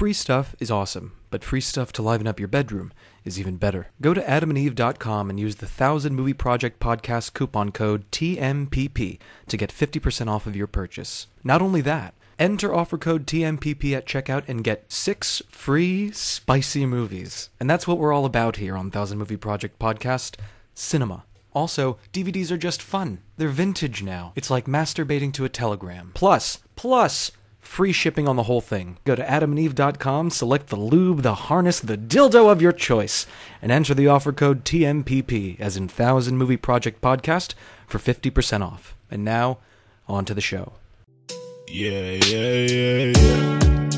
Free stuff is awesome, but free stuff to liven up your bedroom is even better. Go to adamandeve.com and use the 1000 Movie Project Podcast coupon code TMPP to get 50% off of your purchase. Not only that, enter offer code TMPP at checkout and get six free spicy movies. And that's what we're all about here on 1000 Movie Project Podcast cinema. Also, DVDs are just fun. They're vintage now. It's like masturbating to a telegram. Plus, plus, free shipping on the whole thing. Go to adamandeve.com, select the lube, the harness, the dildo of your choice, and enter the offer code TMPP, as in Thousand Movie Project Podcast, for 50% off. And now, on to the show. Yeah, yeah, yeah, yeah.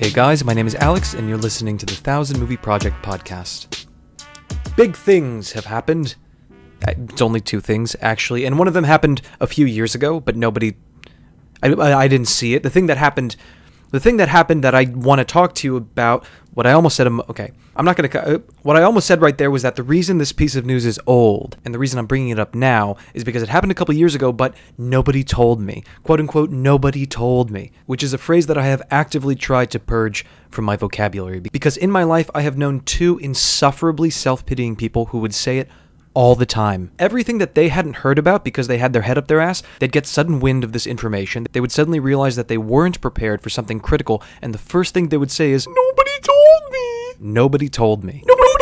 Hey guys, my name is Alex, and you're listening to the Thousand Movie Project Podcast. Big things have happened. Uh, It's only two things, actually, and one of them happened a few years ago, but nobody. I, I I didn't see it. The thing that happened. The thing that happened that I want to talk to you about, what I almost said. Okay, I'm not going to. Uh, what I almost said right there was that the reason this piece of news is old, and the reason I'm bringing it up now, is because it happened a couple years ago, but nobody told me. "Quote unquote," nobody told me, which is a phrase that I have actively tried to purge from my vocabulary. Because in my life, I have known two insufferably self pitying people who would say it all the time. Everything that they hadn't heard about because they had their head up their ass, they'd get sudden wind of this information. They would suddenly realize that they weren't prepared for something critical, and the first thing they would say is, Nobody told me! Nobody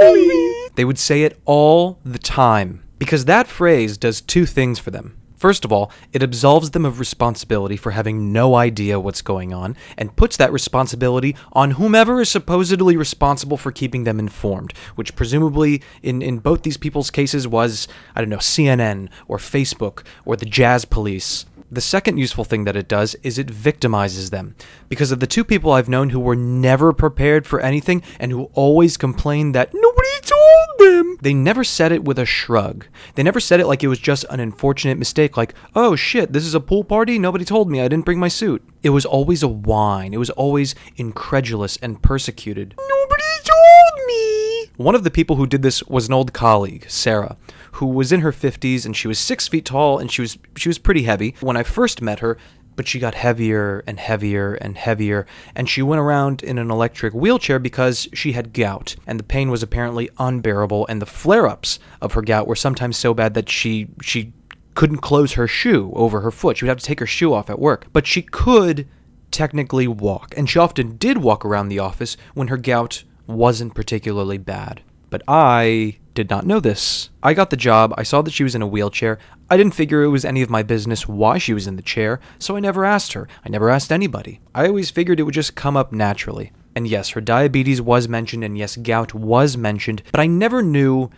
told me. Me! They would say it all the time. Because that phrase does two things for them. First of all, it absolves them of responsibility for having no idea what's going on and puts that responsibility on whomever is supposedly responsible for keeping them informed, which presumably in, in both these people's cases was, I don't know, CNN or Facebook or the Jazz Police. The second useful thing that it does is it victimizes them. Because of the two people I've known who were never prepared for anything and who always complained that nobody told them, they never said it with a shrug. They never said it like it was just an unfortunate mistake, like, oh shit, this is a pool party? Nobody told me I didn't bring my suit. It was always a whine. It was always incredulous and persecuted. Nobody told me. One of the people who did this was an old colleague, Sarah, who was in her 50s and she was six feet tall and she was she was pretty heavy when I first met her. But she got heavier and heavier and heavier, and she went around in an electric wheelchair because she had gout, and the pain was apparently unbearable, and the flare-ups of her gout were sometimes so bad that she she couldn't close her shoe over her foot. She would have to take her shoe off at work. But she could technically walk, and she often did walk around the office when her gout wasn't particularly bad. But I did not know this. I got the job, I saw that she was in a wheelchair. I didn't figure it was any of my business why she was in the chair, so I never asked her. I never asked anybody. I always figured it would just come up naturally. And yes, her diabetes was mentioned, and yes, gout was mentioned, but I never knew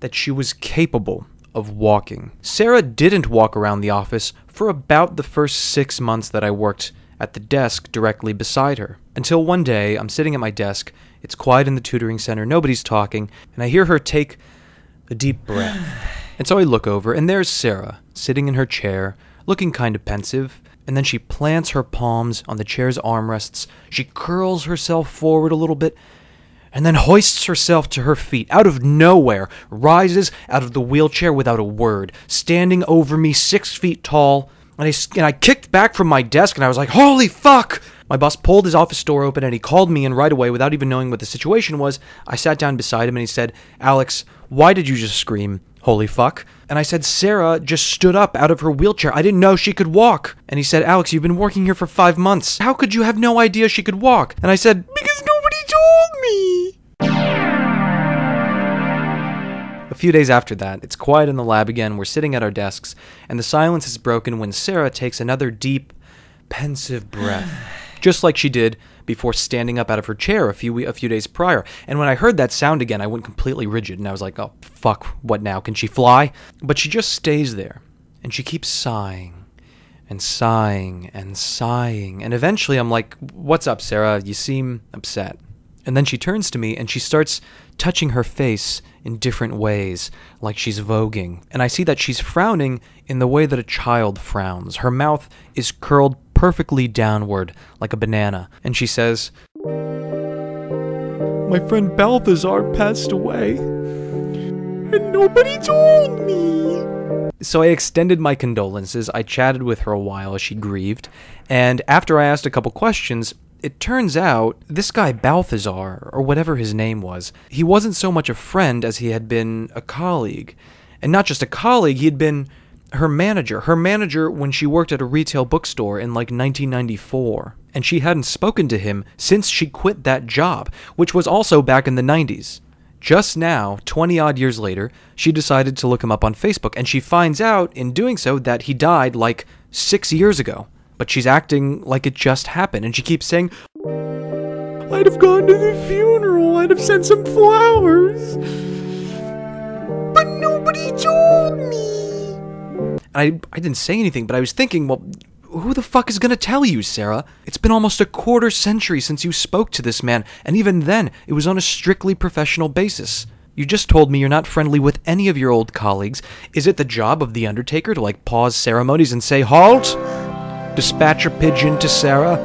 that she was capable of walking. Sarah didn't walk around the office for about the first six months that I worked at the desk directly beside her. Until one day, I'm sitting at my desk, it's quiet in the tutoring center, nobody's talking, and I hear her take a deep breath. And so I look over, and there's Sarah, sitting in her chair, looking kind of pensive. And then she plants her palms on the chair's armrests. She curls herself forward a little bit, and then hoists herself to her feet out of nowhere, rises out of the wheelchair without a word, standing over me six feet tall. And I, and I kicked back from my desk and I was like, holy fuck! My boss pulled his office door open and he called me in right away without even knowing what the situation was. I sat down beside him and he said, Alex, why did you just scream, holy fuck? And I said, Sarah just stood up out of her wheelchair. I didn't know she could walk. And he said, Alex, you've been working here for five months. How could you have no idea she could walk? And I said, because nobody told me. A few days after that, it's quiet in the lab again. We're sitting at our desks, and the silence is broken when Sarah takes another deep, pensive breath, just like she did before standing up out of her chair a few a few days prior. And when I heard that sound again, I went completely rigid, and I was like, "Oh fuck, what now? Can she fly?" But she just stays there, and she keeps sighing and sighing and sighing, and eventually I'm like, "What's up, Sarah? You seem upset." And then she turns to me and she starts touching her face in different ways, like she's voguing. And I see that she's frowning in the way that a child frowns. Her mouth is curled perfectly downward, like a banana. And she says, my friend Balthazar passed away. And nobody told me. So I extended my condolences. I chatted with her a while as she grieved. And after I asked a couple questions, it turns out this guy Balthazar, or whatever his name was, he wasn't so much a friend as he had been a colleague. And not just a colleague, he had been her manager. Her manager when she worked at a retail bookstore in like 1994. And she hadn't spoken to him since she quit that job, which was also back in the 90s. Just now, 20 odd years later, she decided to look him up on Facebook, and she finds out in doing so that he died like six years ago. But she's acting like it just happened, and she keeps saying, I'd have gone to the funeral, I'd have sent some flowers. But nobody told me. I, I didn't say anything, but I was thinking, well, who the fuck is gonna tell you, Sarah? It's been almost a quarter century since you spoke to this man, and even then, it was on a strictly professional basis. You just told me you're not friendly with any of your old colleagues. Is it the job of the Undertaker to, like, pause ceremonies and say, Halt! Dispatch a pigeon to Sarah?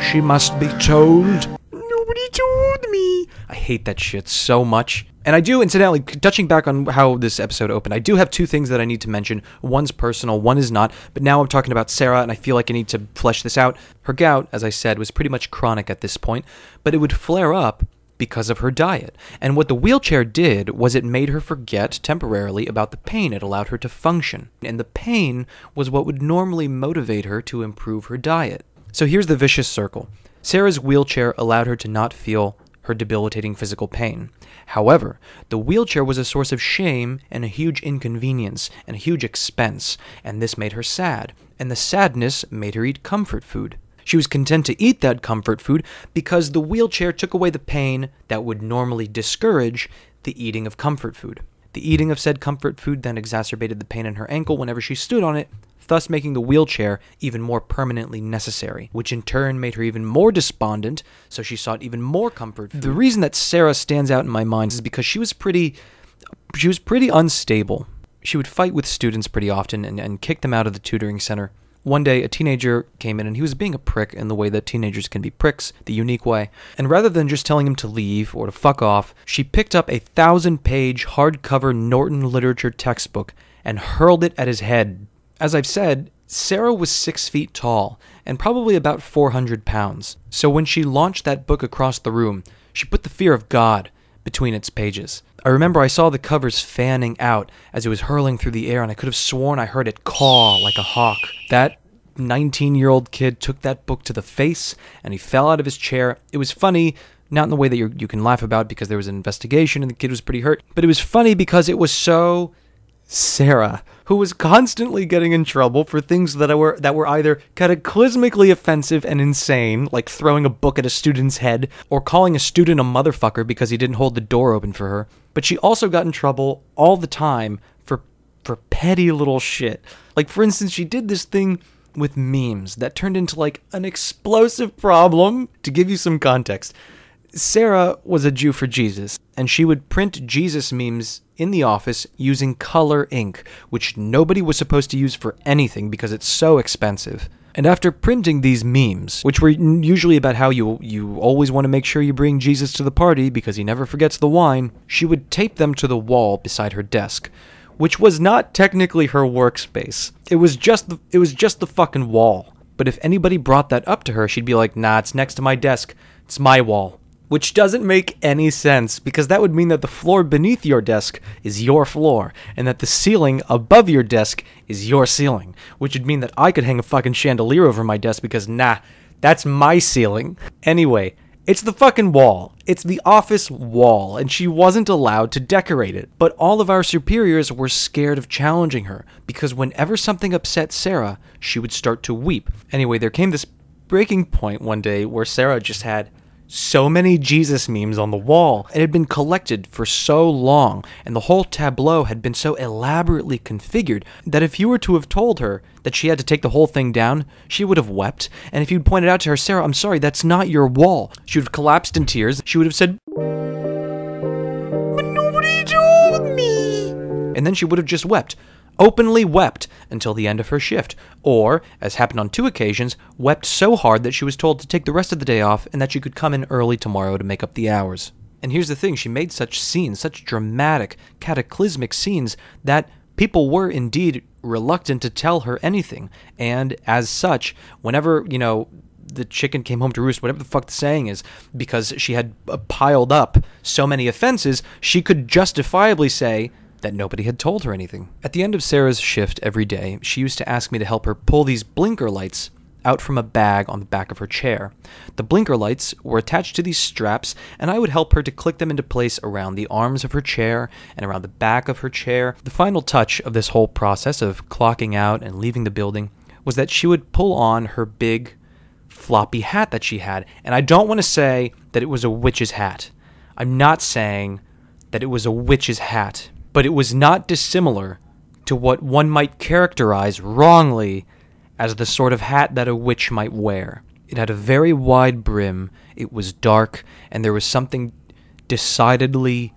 She must be told. Nobody told me. I hate that shit so much. And I do, incidentally, touching back on how this episode opened, I do have two things that I need to mention. One's personal, one is not. But now I'm talking about Sarah, and I feel like I need to flesh this out. Her gout, as I said, was pretty much chronic at this point, but it would flare up because of her diet. And what the wheelchair did was it made her forget temporarily about the pain. It allowed her to function. And the pain was what would normally motivate her to improve her diet. So here's the vicious circle Sarah's wheelchair allowed her to not feel her debilitating physical pain. However, the wheelchair was a source of shame and a huge inconvenience and a huge expense, and this made her sad, and the sadness made her eat comfort food. She was content to eat that comfort food because the wheelchair took away the pain that would normally discourage the eating of comfort food. The eating of said comfort food then exacerbated the pain in her ankle whenever she stood on it, thus making the wheelchair even more permanently necessary, which in turn made her even more despondent, so she sought even more comfort. Food. The reason that Sarah stands out in my mind is because she was pretty she was pretty unstable. She would fight with students pretty often and, and kick them out of the tutoring center. One day, a teenager came in and he was being a prick in the way that teenagers can be pricks, the unique way. And rather than just telling him to leave or to fuck off, she picked up a thousand page hardcover Norton literature textbook and hurled it at his head, as I've said, Sarah was six feet tall and probably about 400 pounds. So when she launched that book across the room, she put the fear of God between its pages. I remember I saw the covers fanning out as it was hurling through the air, and I could have sworn I heard it caw like a hawk. That 19 year old kid took that book to the face and he fell out of his chair. It was funny, not in the way that you can laugh about because there was an investigation and the kid was pretty hurt, but it was funny because it was so Sarah, who was constantly getting in trouble for things that were that were either cataclysmically offensive and insane, like throwing a book at a student's head or calling a student a motherfucker because he didn't hold the door open for her. But she also got in trouble all the time for for petty little shit. Like for instance, she did this thing with memes that turned into like an explosive problem. To give you some context, Sarah was a Jew for Jesus, and she would print Jesus memes in the office using color ink, which nobody was supposed to use for anything because it's so expensive. And after printing these memes, which were usually about how you you always want to make sure you bring Jesus to the party because he never forgets the wine, she would tape them to the wall beside her desk, which was not technically her workspace. It was just the, it was just the fucking wall. But if anybody brought that up to her, she'd be like, "Nah, it's next to my desk. It's my wall." Which doesn't make any sense because that would mean that the floor beneath your desk is your floor and that the ceiling above your desk is your ceiling, which would mean that I could hang a fucking chandelier over my desk because nah, that's my ceiling. Anyway, it's the fucking wall. It's the office wall, and she wasn't allowed to decorate it. But all of our superiors were scared of challenging her because whenever something upset Sarah, she would start to weep. Anyway, there came this breaking point one day where Sarah just had so many Jesus memes on the wall. It had been collected for so long, and the whole tableau had been so elaborately configured that if you were to have told her that she had to take the whole thing down, she would have wept. And if you'd pointed out to her, Sarah, I'm sorry, that's not your wall, she would have collapsed in tears. She would have said, But nobody told me. And then she would have just wept openly wept until the end of her shift, or, as happened on two occasions, wept so hard that she was told to take the rest of the day off and that she could come in early tomorrow to make up the hours. And here's the thing she made such scenes, such dramatic, cataclysmic scenes, that people were indeed reluctant to tell her anything. And as such, whenever, you know, the chicken came home to roost, whatever the fuck the saying is, because she had uh, piled up so many offenses, she could justifiably say that nobody had told her anything. At the end of Sarah's shift every day, she used to ask me to help her pull these blinker lights out from a bag on the back of her chair. The blinker lights were attached to these straps, and I would help her to click them into place around the arms of her chair and around the back of her chair. The final touch of this whole process of clocking out and leaving the building was that she would pull on her big floppy hat that she had. And I don't want to say that it was a witch's hat. I'm not saying that it was a witch's hat, but it was not dissimilar to what one might characterize wrongly as the sort of hat that a witch might wear. It had a very wide brim, it was dark, and there was something decidedly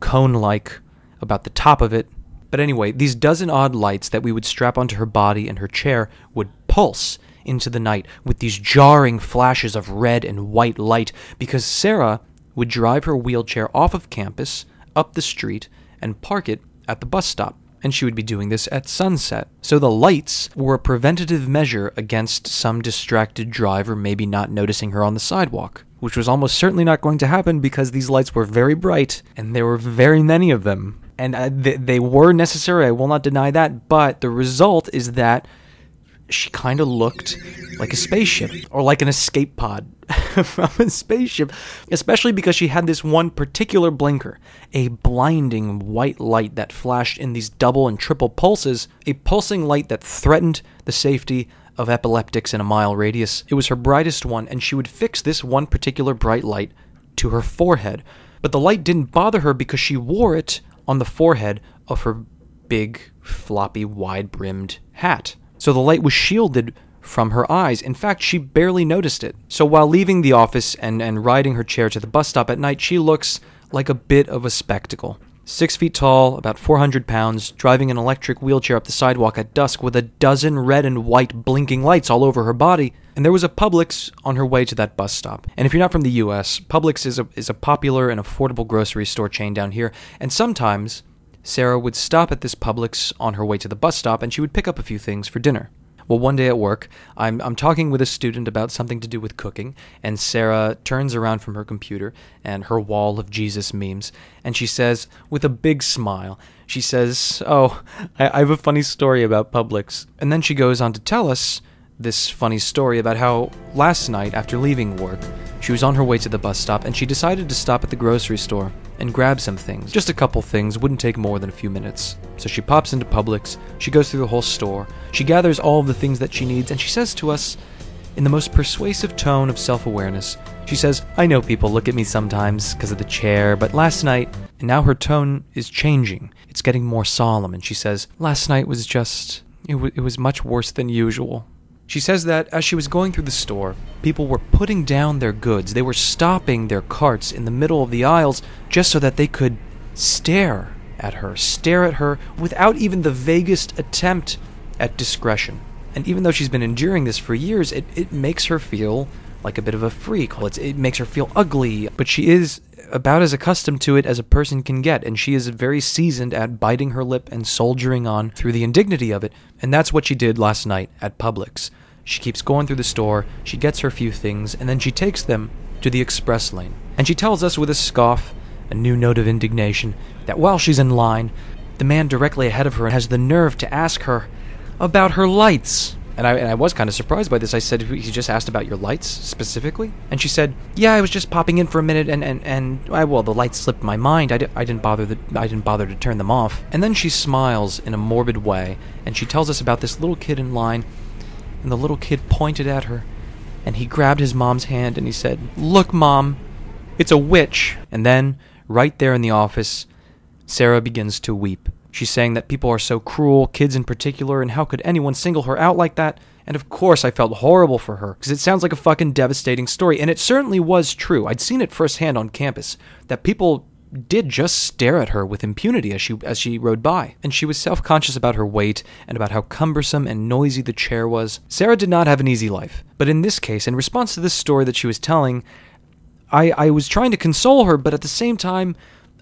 cone like about the top of it. But anyway, these dozen odd lights that we would strap onto her body and her chair would pulse into the night with these jarring flashes of red and white light because Sarah would drive her wheelchair off of campus, up the street, and park it at the bus stop. And she would be doing this at sunset. So the lights were a preventative measure against some distracted driver maybe not noticing her on the sidewalk, which was almost certainly not going to happen because these lights were very bright and there were very many of them. And they were necessary, I will not deny that, but the result is that she kind of looked like a spaceship or like an escape pod from a spaceship, especially because she had this one particular blinker, a blinding white light that flashed in these double and triple pulses, a pulsing light that threatened the safety of epileptics in a mile radius. It was her brightest one, and she would fix this one particular bright light to her forehead. But the light didn't bother her because she wore it on the forehead of her big, floppy, wide brimmed hat so the light was shielded from her eyes. In fact, she barely noticed it. So while leaving the office and, and riding her chair to the bus stop at night, she looks like a bit of a spectacle. Six feet tall, about 400 pounds, driving an electric wheelchair up the sidewalk at dusk with a dozen red and white blinking lights all over her body. And there was a Publix on her way to that bus stop. And if you're not from the US, Publix is a, is a popular and affordable grocery store chain down here. And sometimes Sarah would stop at this Publix on her way to the bus stop and she would pick up a few things for dinner. Well, one day at work, I'm, I'm talking with a student about something to do with cooking, and Sarah turns around from her computer and her wall of Jesus memes, and she says, with a big smile, she says, Oh, I, I have a funny story about Publix. And then she goes on to tell us this funny story about how last night, after leaving work, she was on her way to the bus stop and she decided to stop at the grocery store and grab some things. Just a couple things, wouldn't take more than a few minutes. So she pops into Publix, she goes through the whole store, she gathers all of the things that she needs, and she says to us, in the most persuasive tone of self awareness, she says, I know people look at me sometimes because of the chair, but last night, and now her tone is changing. It's getting more solemn, and she says, Last night was just. It, w- it was much worse than usual. She says that as she was going through the store, people were putting down their goods. They were stopping their carts in the middle of the aisles just so that they could stare at her, stare at her without even the vaguest attempt at discretion. And even though she's been enduring this for years, it, it makes her feel like a bit of a freak. It makes her feel ugly, but she is about as accustomed to it as a person can get, and she is very seasoned at biting her lip and soldiering on through the indignity of it. And that's what she did last night at Publix. She keeps going through the store, she gets her few things, and then she takes them to the express lane. And she tells us with a scoff, a new note of indignation, that while she's in line, the man directly ahead of her has the nerve to ask her about her lights. And I, and I was kind of surprised by this. I said, he just asked about your lights specifically? And she said, yeah, I was just popping in for a minute and, and, and I, well, the lights slipped my mind. I, di- I, didn't bother the, I didn't bother to turn them off. And then she smiles in a morbid way and she tells us about this little kid in line. And the little kid pointed at her and he grabbed his mom's hand and he said, Look, mom, it's a witch. And then, right there in the office, Sarah begins to weep. She's saying that people are so cruel, kids in particular, and how could anyone single her out like that? And of course, I felt horrible for her, because it sounds like a fucking devastating story, and it certainly was true. I'd seen it firsthand on campus, that people did just stare at her with impunity as she as she rode by, and she was self-conscious about her weight and about how cumbersome and noisy the chair was. Sarah did not have an easy life, but in this case, in response to this story that she was telling, I, I was trying to console her, but at the same time,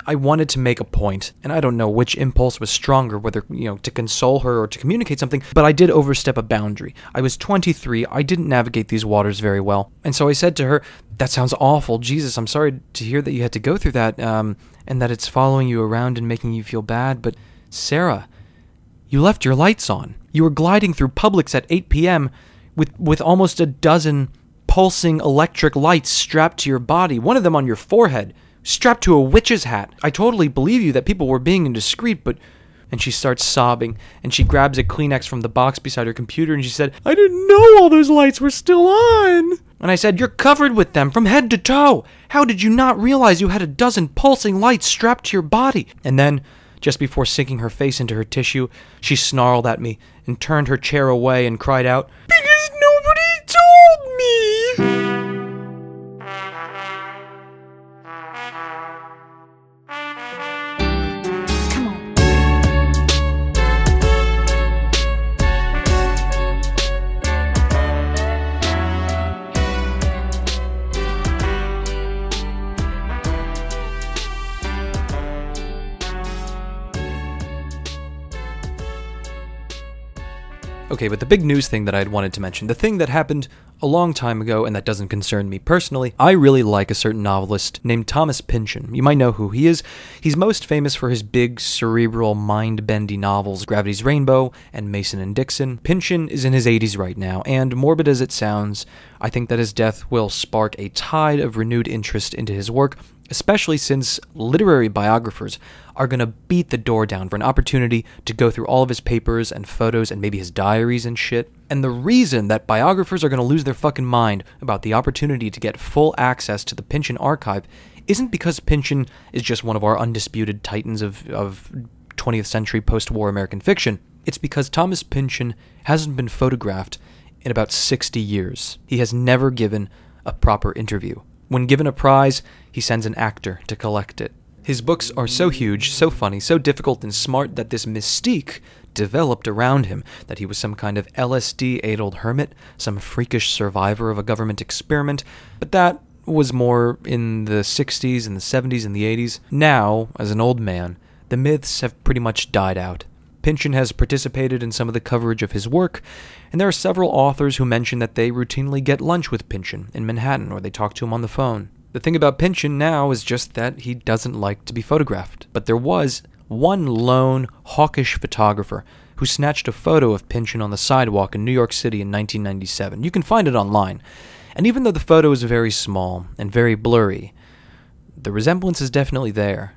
I wanted to make a point, and I don't know which impulse was stronger, whether, you know, to console her or to communicate something, but I did overstep a boundary. I was 23, I didn't navigate these waters very well. And so I said to her, That sounds awful. Jesus, I'm sorry to hear that you had to go through that, um, and that it's following you around and making you feel bad, but Sarah, you left your lights on. You were gliding through Publix at 8 p.m. with, with almost a dozen pulsing electric lights strapped to your body, one of them on your forehead strapped to a witch's hat. I totally believe you that people were being indiscreet, but. And she starts sobbing, and she grabs a Kleenex from the box beside her computer, and she said, I didn't know all those lights were still on. And I said, You're covered with them from head to toe. How did you not realize you had a dozen pulsing lights strapped to your body? And then, just before sinking her face into her tissue, she snarled at me and turned her chair away and cried out, Okay, but the big news thing that I'd wanted to mention, the thing that happened a long time ago and that doesn't concern me personally, I really like a certain novelist named Thomas Pynchon. You might know who he is. He's most famous for his big, cerebral, mind bendy novels, Gravity's Rainbow and Mason and Dixon. Pynchon is in his 80s right now, and morbid as it sounds, I think that his death will spark a tide of renewed interest into his work, especially since literary biographers are going to beat the door down for an opportunity to go through all of his papers and photos and maybe his diaries and shit. And the reason that biographers are going to lose their fucking mind about the opportunity to get full access to the Pynchon archive isn't because Pynchon is just one of our undisputed titans of, of 20th century post war American fiction. It's because Thomas Pynchon hasn't been photographed in about 60 years. He has never given a proper interview. When given a prize, he sends an actor to collect it. His books are so huge, so funny, so difficult and smart that this mystique developed around him that he was some kind of LSD addled hermit, some freakish survivor of a government experiment, but that was more in the 60s and the 70s and the 80s. Now, as an old man, the myths have pretty much died out. Pynchon has participated in some of the coverage of his work, and there are several authors who mention that they routinely get lunch with Pynchon in Manhattan or they talk to him on the phone. The thing about Pynchon now is just that he doesn't like to be photographed. But there was one lone, hawkish photographer who snatched a photo of Pynchon on the sidewalk in New York City in 1997. You can find it online. And even though the photo is very small and very blurry, the resemblance is definitely there.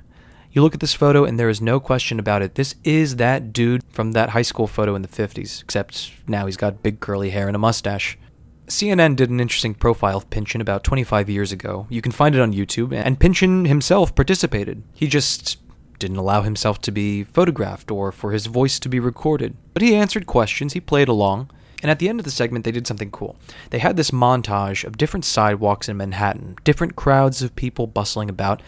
You look at this photo, and there is no question about it. This is that dude from that high school photo in the 50s, except now he's got big curly hair and a mustache. CNN did an interesting profile of Pynchon about 25 years ago. You can find it on YouTube, and Pynchon himself participated. He just didn't allow himself to be photographed or for his voice to be recorded. But he answered questions, he played along, and at the end of the segment, they did something cool. They had this montage of different sidewalks in Manhattan, different crowds of people bustling about,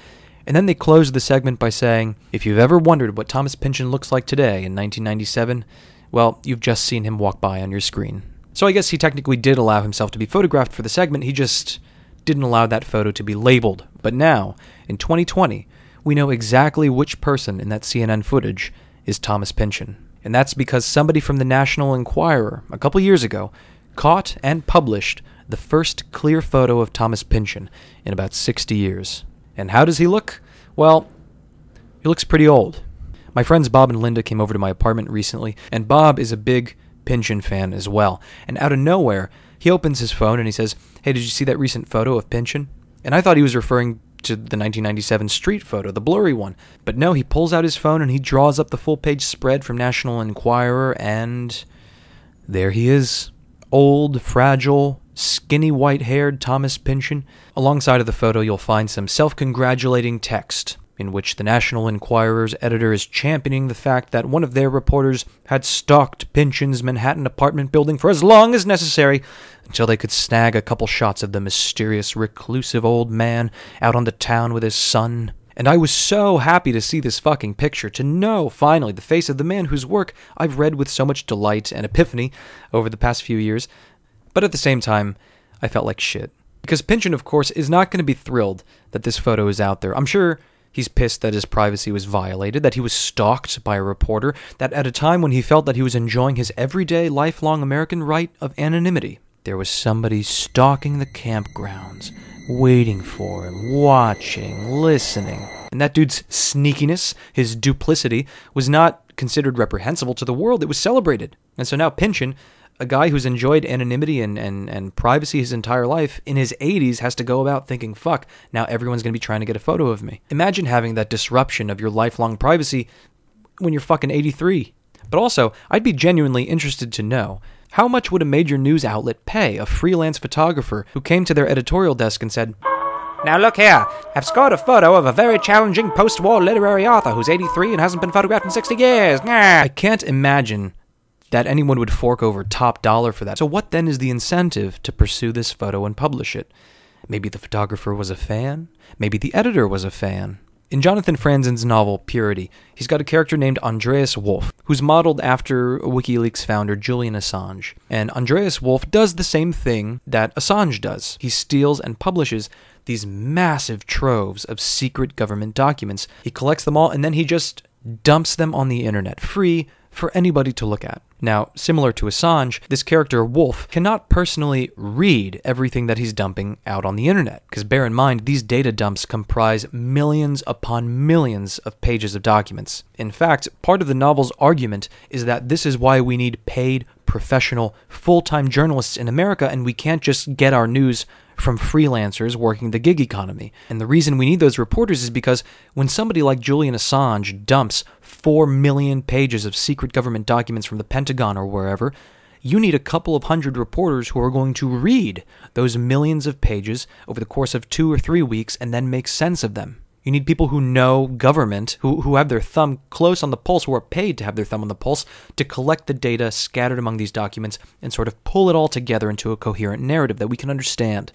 and then they closed the segment by saying, If you've ever wondered what Thomas Pynchon looks like today in 1997, well, you've just seen him walk by on your screen. So I guess he technically did allow himself to be photographed for the segment, he just didn't allow that photo to be labeled. But now, in 2020, we know exactly which person in that CNN footage is Thomas Pynchon. And that's because somebody from the National Enquirer, a couple years ago, caught and published the first clear photo of Thomas Pynchon in about 60 years. And how does he look? Well, he looks pretty old. My friends Bob and Linda came over to my apartment recently, and Bob is a big Pynchon fan as well. And out of nowhere, he opens his phone and he says, Hey, did you see that recent photo of Pynchon? And I thought he was referring to the 1997 street photo, the blurry one. But no, he pulls out his phone and he draws up the full page spread from National Enquirer, and there he is. Old, fragile, skinny white haired Thomas Pynchon. Alongside of the photo, you'll find some self congratulating text in which the National Enquirer's editor is championing the fact that one of their reporters had stalked Pynchon's Manhattan apartment building for as long as necessary until they could snag a couple shots of the mysterious, reclusive old man out on the town with his son. And I was so happy to see this fucking picture, to know finally the face of the man whose work I've read with so much delight and epiphany over the past few years. But at the same time, I felt like shit. Because Pynchon, of course, is not going to be thrilled that this photo is out there. I'm sure he's pissed that his privacy was violated, that he was stalked by a reporter, that at a time when he felt that he was enjoying his everyday, lifelong American right of anonymity, there was somebody stalking the campgrounds, waiting for him, watching, listening. And that dude's sneakiness, his duplicity, was not considered reprehensible to the world. It was celebrated. And so now Pynchon, a guy who's enjoyed anonymity and, and, and privacy his entire life, in his 80s has to go about thinking, fuck, now everyone's going to be trying to get a photo of me. Imagine having that disruption of your lifelong privacy when you're fucking 83. But also, I'd be genuinely interested to know how much would a major news outlet pay a freelance photographer who came to their editorial desk and said, now look here, I've scored a photo of a very challenging post-war literary author who's 83 and hasn't been photographed in 60 years. I can't imagine that anyone would fork over top dollar for that. So what then is the incentive to pursue this photo and publish it? Maybe the photographer was a fan? Maybe the editor was a fan? In Jonathan Franzen's novel Purity, he's got a character named Andreas Wolf, who's modeled after WikiLeaks founder Julian Assange. And Andreas Wolf does the same thing that Assange does. He steals and publishes these massive troves of secret government documents. He collects them all and then he just dumps them on the internet, free for anybody to look at. Now, similar to Assange, this character, Wolf, cannot personally read everything that he's dumping out on the internet. Because bear in mind, these data dumps comprise millions upon millions of pages of documents. In fact, part of the novel's argument is that this is why we need paid, professional, full time journalists in America, and we can't just get our news from freelancers working the gig economy. And the reason we need those reporters is because when somebody like Julian Assange dumps 4 million pages of secret government documents from the Pentagon or wherever, you need a couple of hundred reporters who are going to read those millions of pages over the course of two or three weeks and then make sense of them. You need people who know government, who, who have their thumb close on the pulse, who are paid to have their thumb on the pulse, to collect the data scattered among these documents and sort of pull it all together into a coherent narrative that we can understand.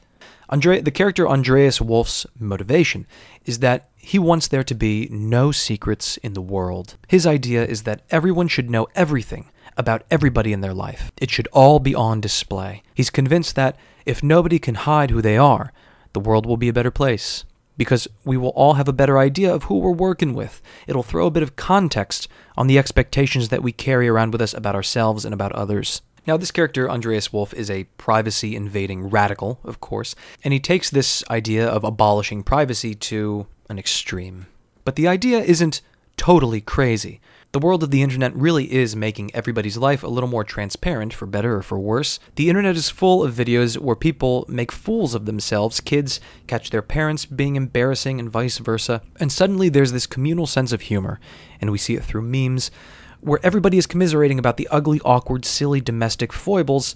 Andre, the character Andreas Wolf's motivation is that he wants there to be no secrets in the world. His idea is that everyone should know everything about everybody in their life. It should all be on display. He's convinced that if nobody can hide who they are, the world will be a better place. Because we will all have a better idea of who we're working with. It'll throw a bit of context on the expectations that we carry around with us about ourselves and about others. Now, this character, Andreas Wolf, is a privacy invading radical, of course, and he takes this idea of abolishing privacy to an extreme. But the idea isn't totally crazy. The world of the internet really is making everybody's life a little more transparent, for better or for worse. The internet is full of videos where people make fools of themselves, kids catch their parents being embarrassing, and vice versa. And suddenly there's this communal sense of humor, and we see it through memes where everybody is commiserating about the ugly, awkward, silly domestic foibles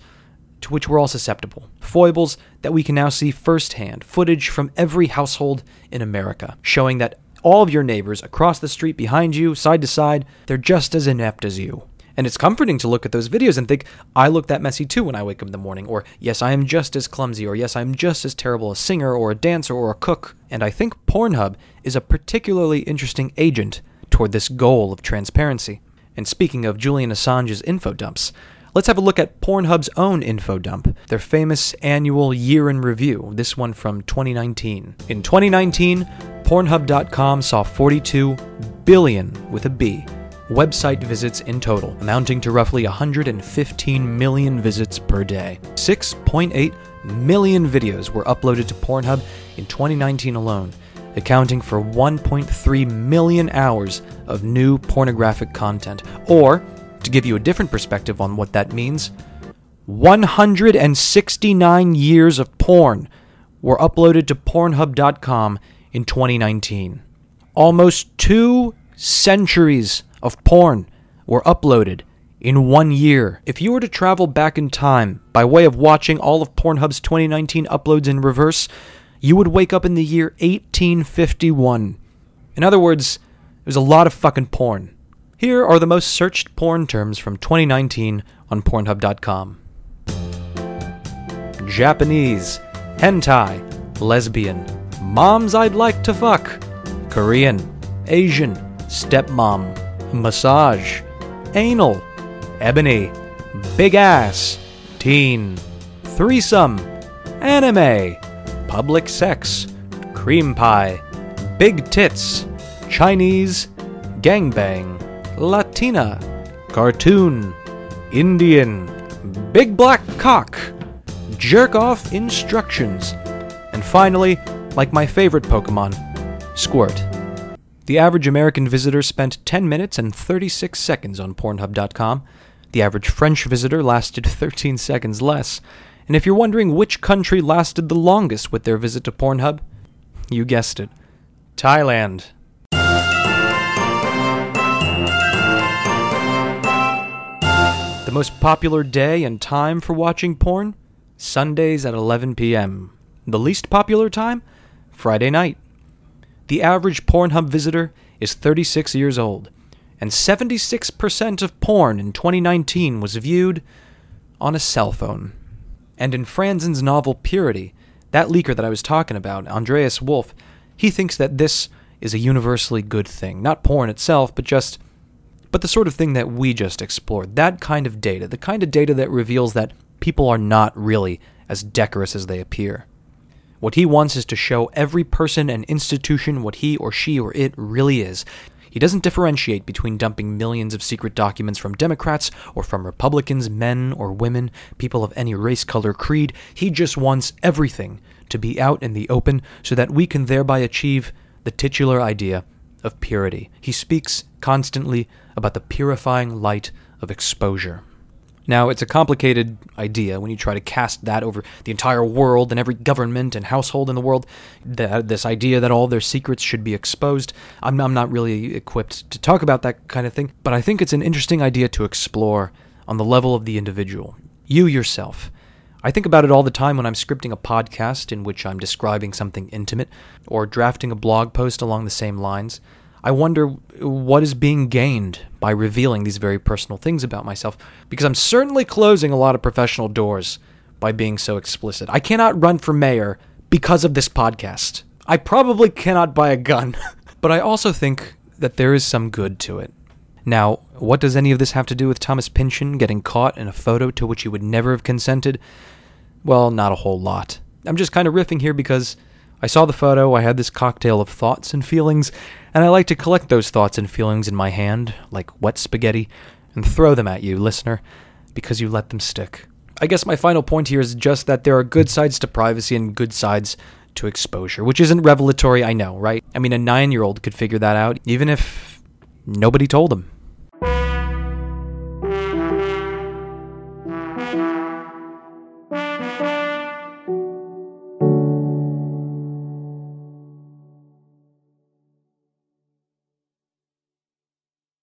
to which we're all susceptible. Foibles that we can now see firsthand, footage from every household in America, showing that all of your neighbors across the street behind you, side to side, they're just as inept as you. And it's comforting to look at those videos and think, I look that messy too when I wake up in the morning, or yes, I am just as clumsy, or yes, I'm just as terrible a singer, or a dancer, or a cook. And I think Pornhub is a particularly interesting agent toward this goal of transparency. And speaking of Julian Assange's info dumps, let's have a look at Pornhub's own info dump, their famous annual year in review, this one from 2019. In 2019, Pornhub.com saw 42 billion with a B website visits in total, amounting to roughly 115 million visits per day. 6.8 million videos were uploaded to Pornhub in 2019 alone, accounting for 1.3 million hours of new pornographic content. Or, to give you a different perspective on what that means, 169 years of porn were uploaded to Pornhub.com in 2019. Almost two centuries of porn were uploaded in one year. If you were to travel back in time by way of watching all of Pornhub's 2019 uploads in reverse, you would wake up in the year 1851. In other words, there's a lot of fucking porn. Here are the most searched porn terms from 2019 on Pornhub.com Japanese, hentai, lesbian, moms I'd like to fuck, Korean, Asian, stepmom, massage, anal, ebony, big ass, teen, threesome, anime, public sex, cream pie, big tits, Chinese, gangbang, Latina, cartoon, Indian, big black cock, jerk off instructions, and finally, like my favorite Pokemon, Squirt. The average American visitor spent 10 minutes and 36 seconds on Pornhub.com. The average French visitor lasted 13 seconds less. And if you're wondering which country lasted the longest with their visit to Pornhub, you guessed it Thailand. The most popular day and time for watching porn? Sundays at 11 p.m. The least popular time? Friday night. The average Pornhub visitor is 36 years old, and 76% of porn in 2019 was viewed on a cell phone. And in Franzen's novel Purity, that leaker that I was talking about, Andreas Wolf, he thinks that this is a universally good thing. Not porn itself, but just but the sort of thing that we just explored. That kind of data, the kind of data that reveals that people are not really as decorous as they appear. What he wants is to show every person and institution what he or she or it really is. He doesn't differentiate between dumping millions of secret documents from Democrats or from Republicans, men or women, people of any race, color, creed. He just wants everything to be out in the open so that we can thereby achieve the titular idea of purity. He speaks constantly about the purifying light of exposure. Now, it's a complicated idea when you try to cast that over the entire world and every government and household in the world. The, this idea that all their secrets should be exposed. I'm, I'm not really equipped to talk about that kind of thing, but I think it's an interesting idea to explore on the level of the individual. You yourself. I think about it all the time when I'm scripting a podcast in which I'm describing something intimate or drafting a blog post along the same lines. I wonder what is being gained by revealing these very personal things about myself, because I'm certainly closing a lot of professional doors by being so explicit. I cannot run for mayor because of this podcast. I probably cannot buy a gun, but I also think that there is some good to it. Now, what does any of this have to do with Thomas Pynchon getting caught in a photo to which he would never have consented? Well, not a whole lot. I'm just kind of riffing here because I saw the photo, I had this cocktail of thoughts and feelings, and I like to collect those thoughts and feelings in my hand, like wet spaghetti, and throw them at you, listener, because you let them stick. I guess my final point here is just that there are good sides to privacy and good sides to exposure, which isn't revelatory, I know, right? I mean, a nine year old could figure that out, even if nobody told them.